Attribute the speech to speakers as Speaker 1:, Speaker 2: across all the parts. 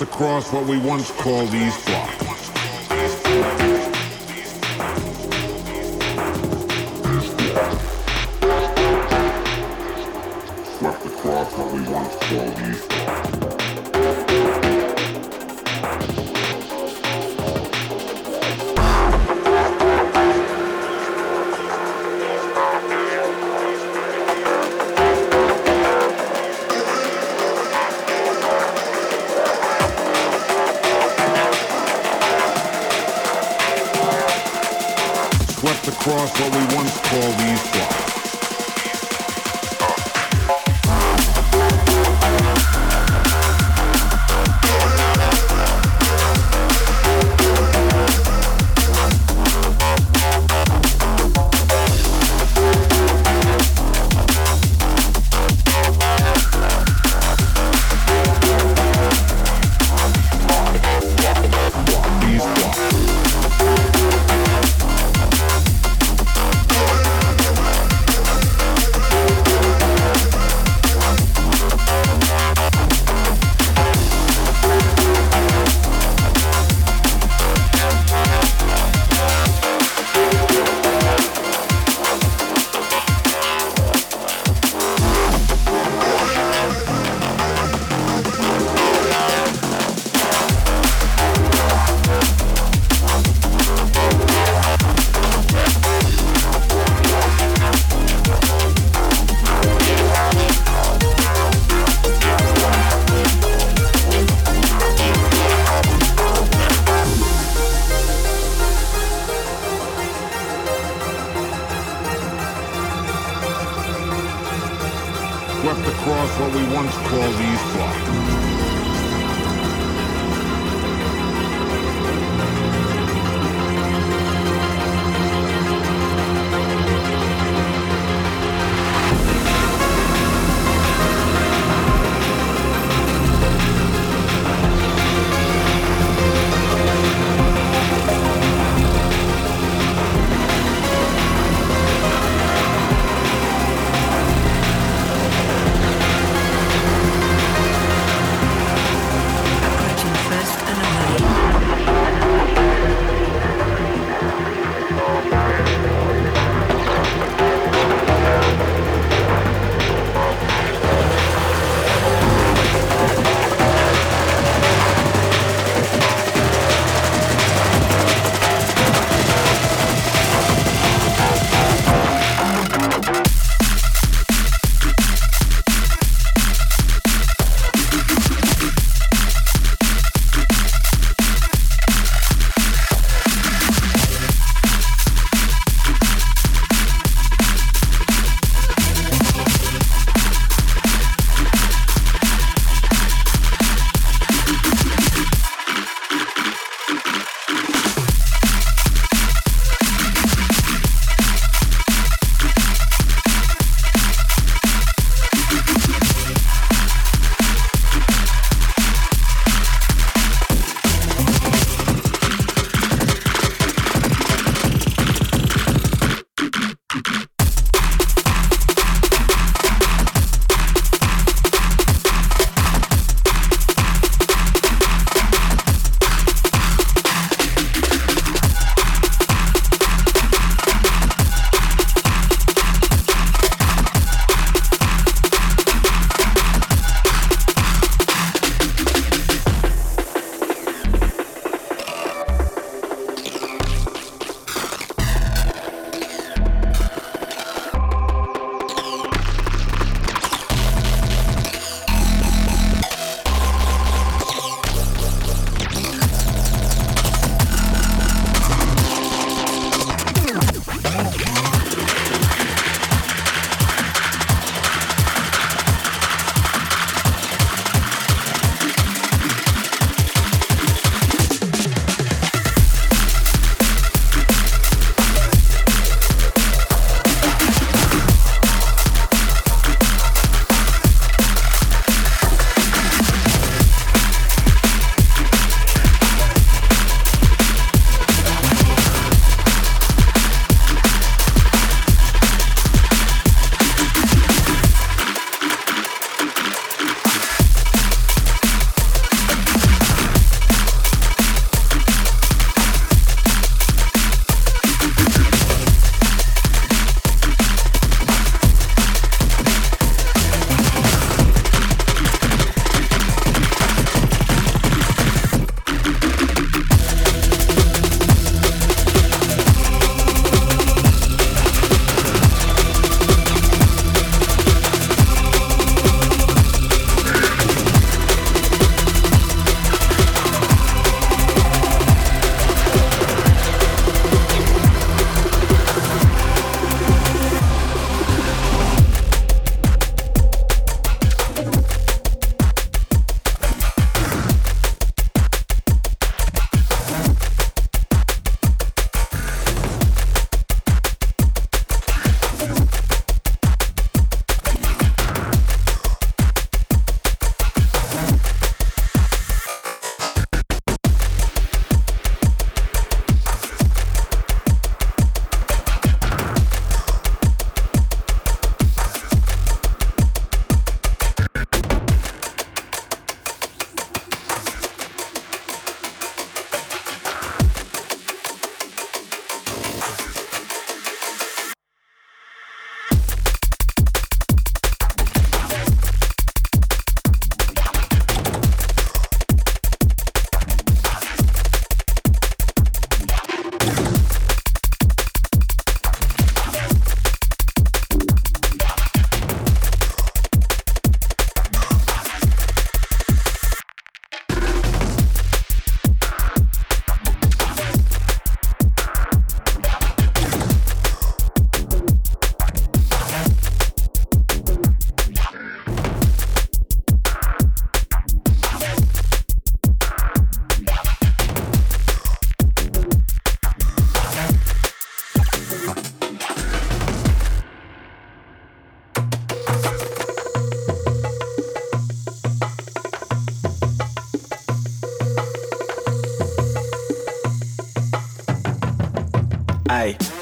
Speaker 1: Across what we once called East Block.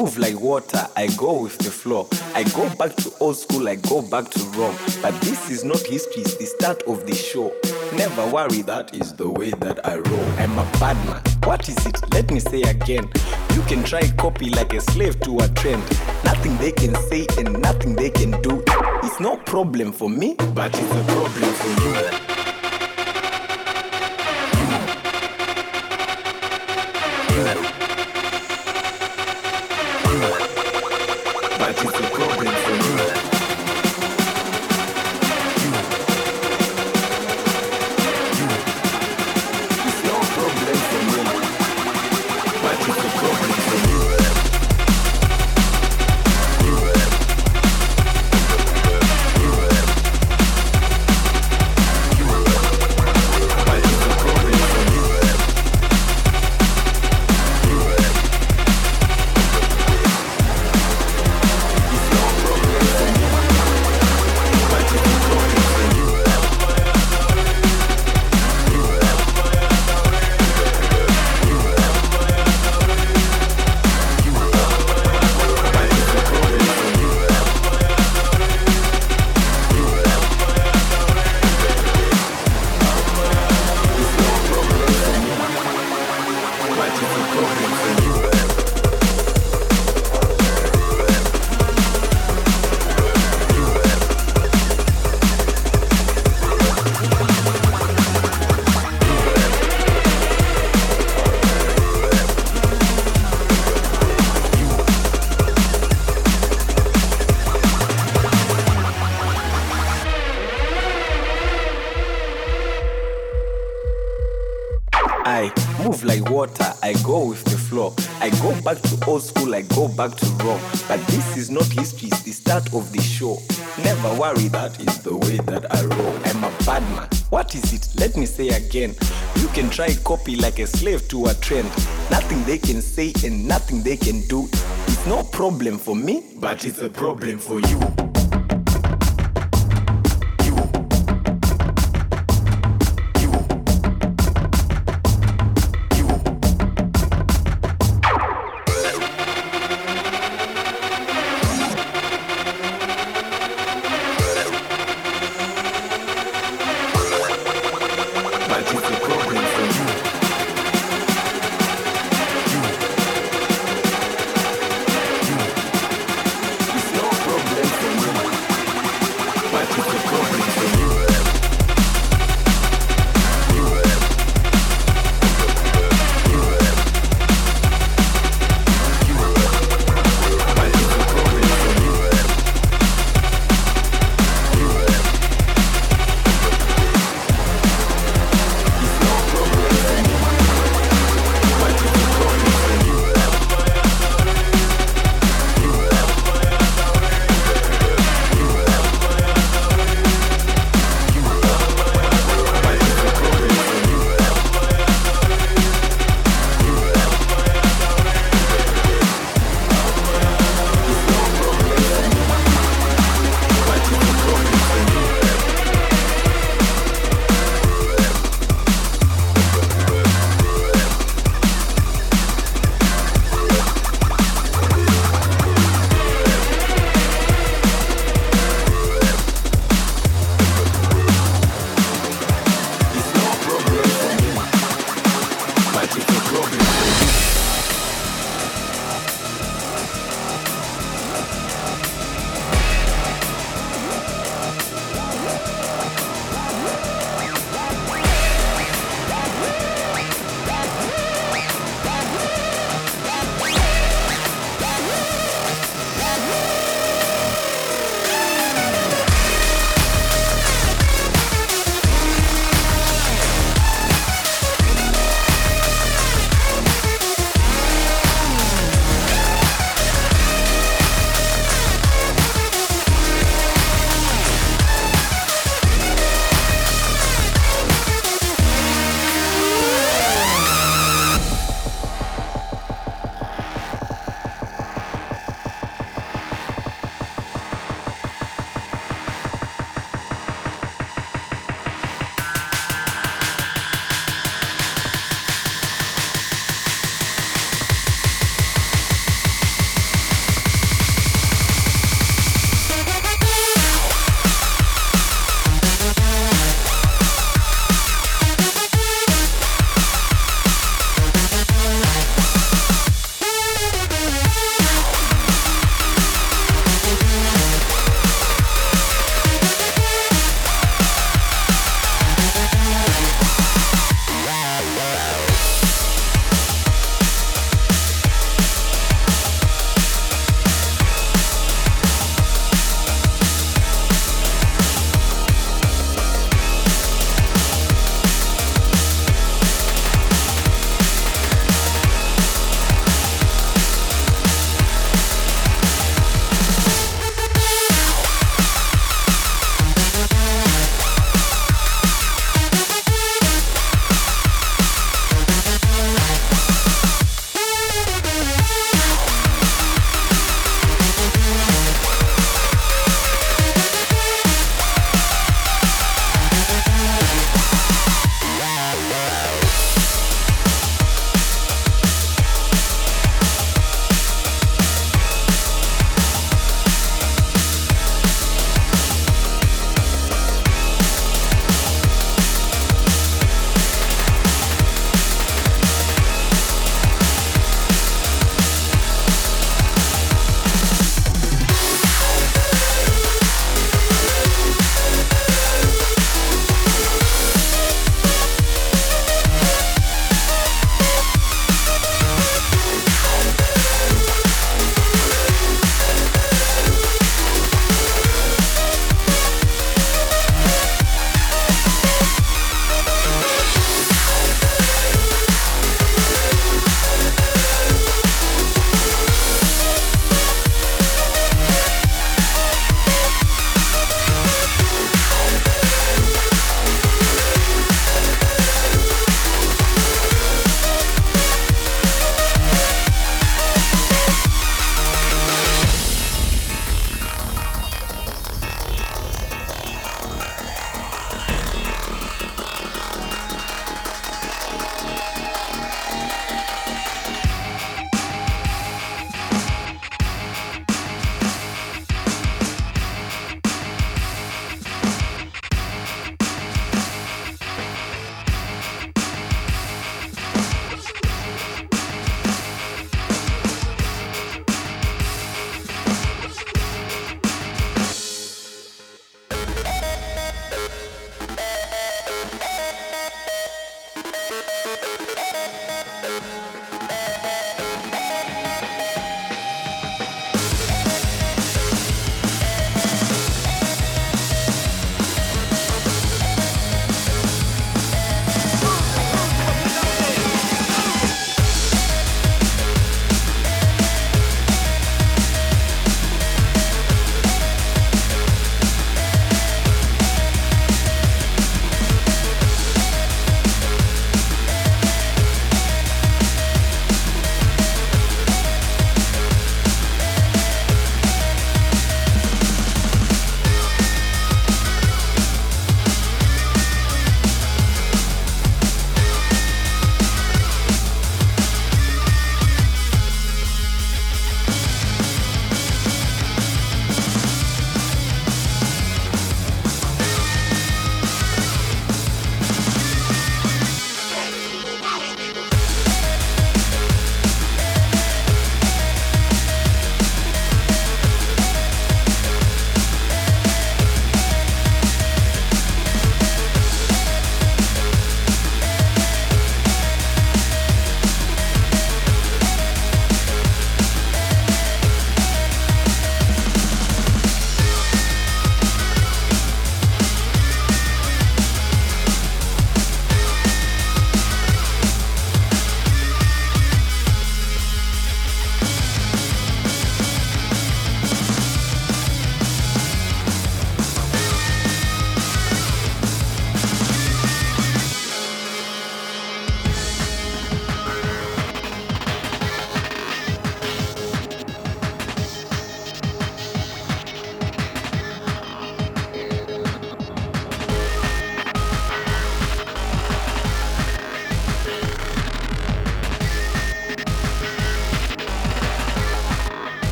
Speaker 2: Move like water, I go with the flow. I go back to old school, I go back to Rome. But this is not history, it's the start of the show. Never worry, that is the way that I roll. I'm a bad man. What is it? Let me say again. You can try copy like a slave to a trend. Nothing they can say and nothing they can do. It's no problem for me, but it's a problem for you. Try copy like a slave to a trend. Nothing they can say and nothing they can do. It's no problem for me, but it's a problem for you.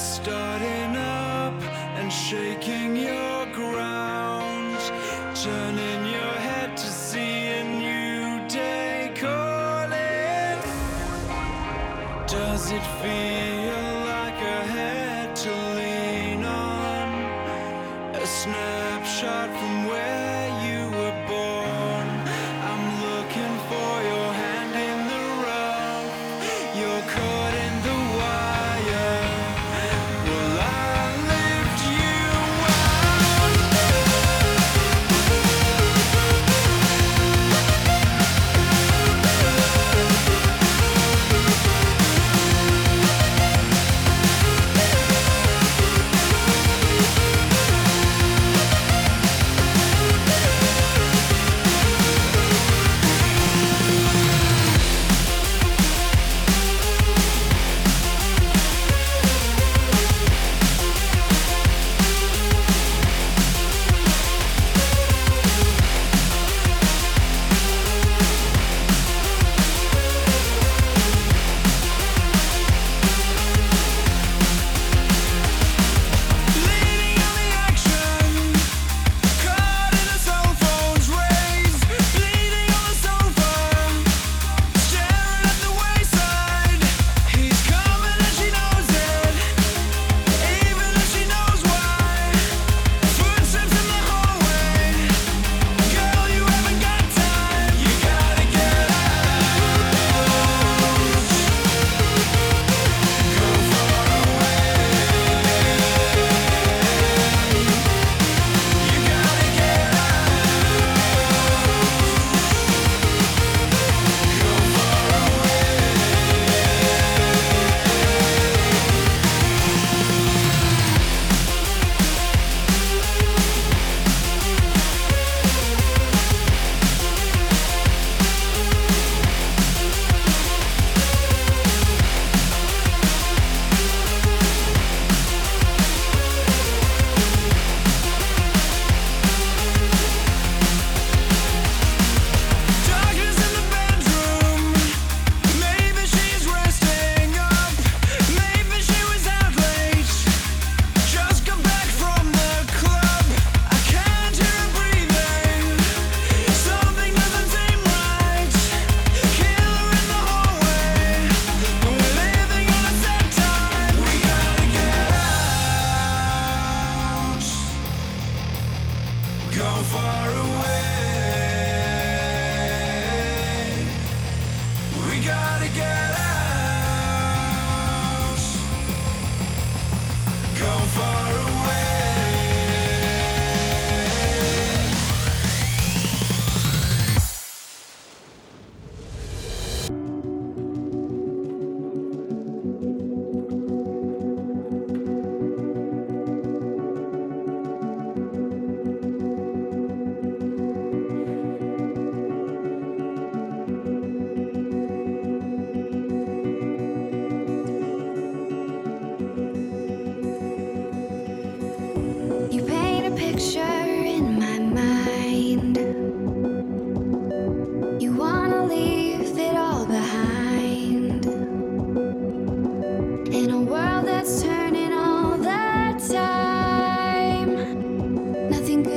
Speaker 3: Starting up and shaking your ground. Turning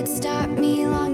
Speaker 3: could stop me long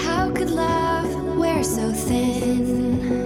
Speaker 3: How could love wear so thin?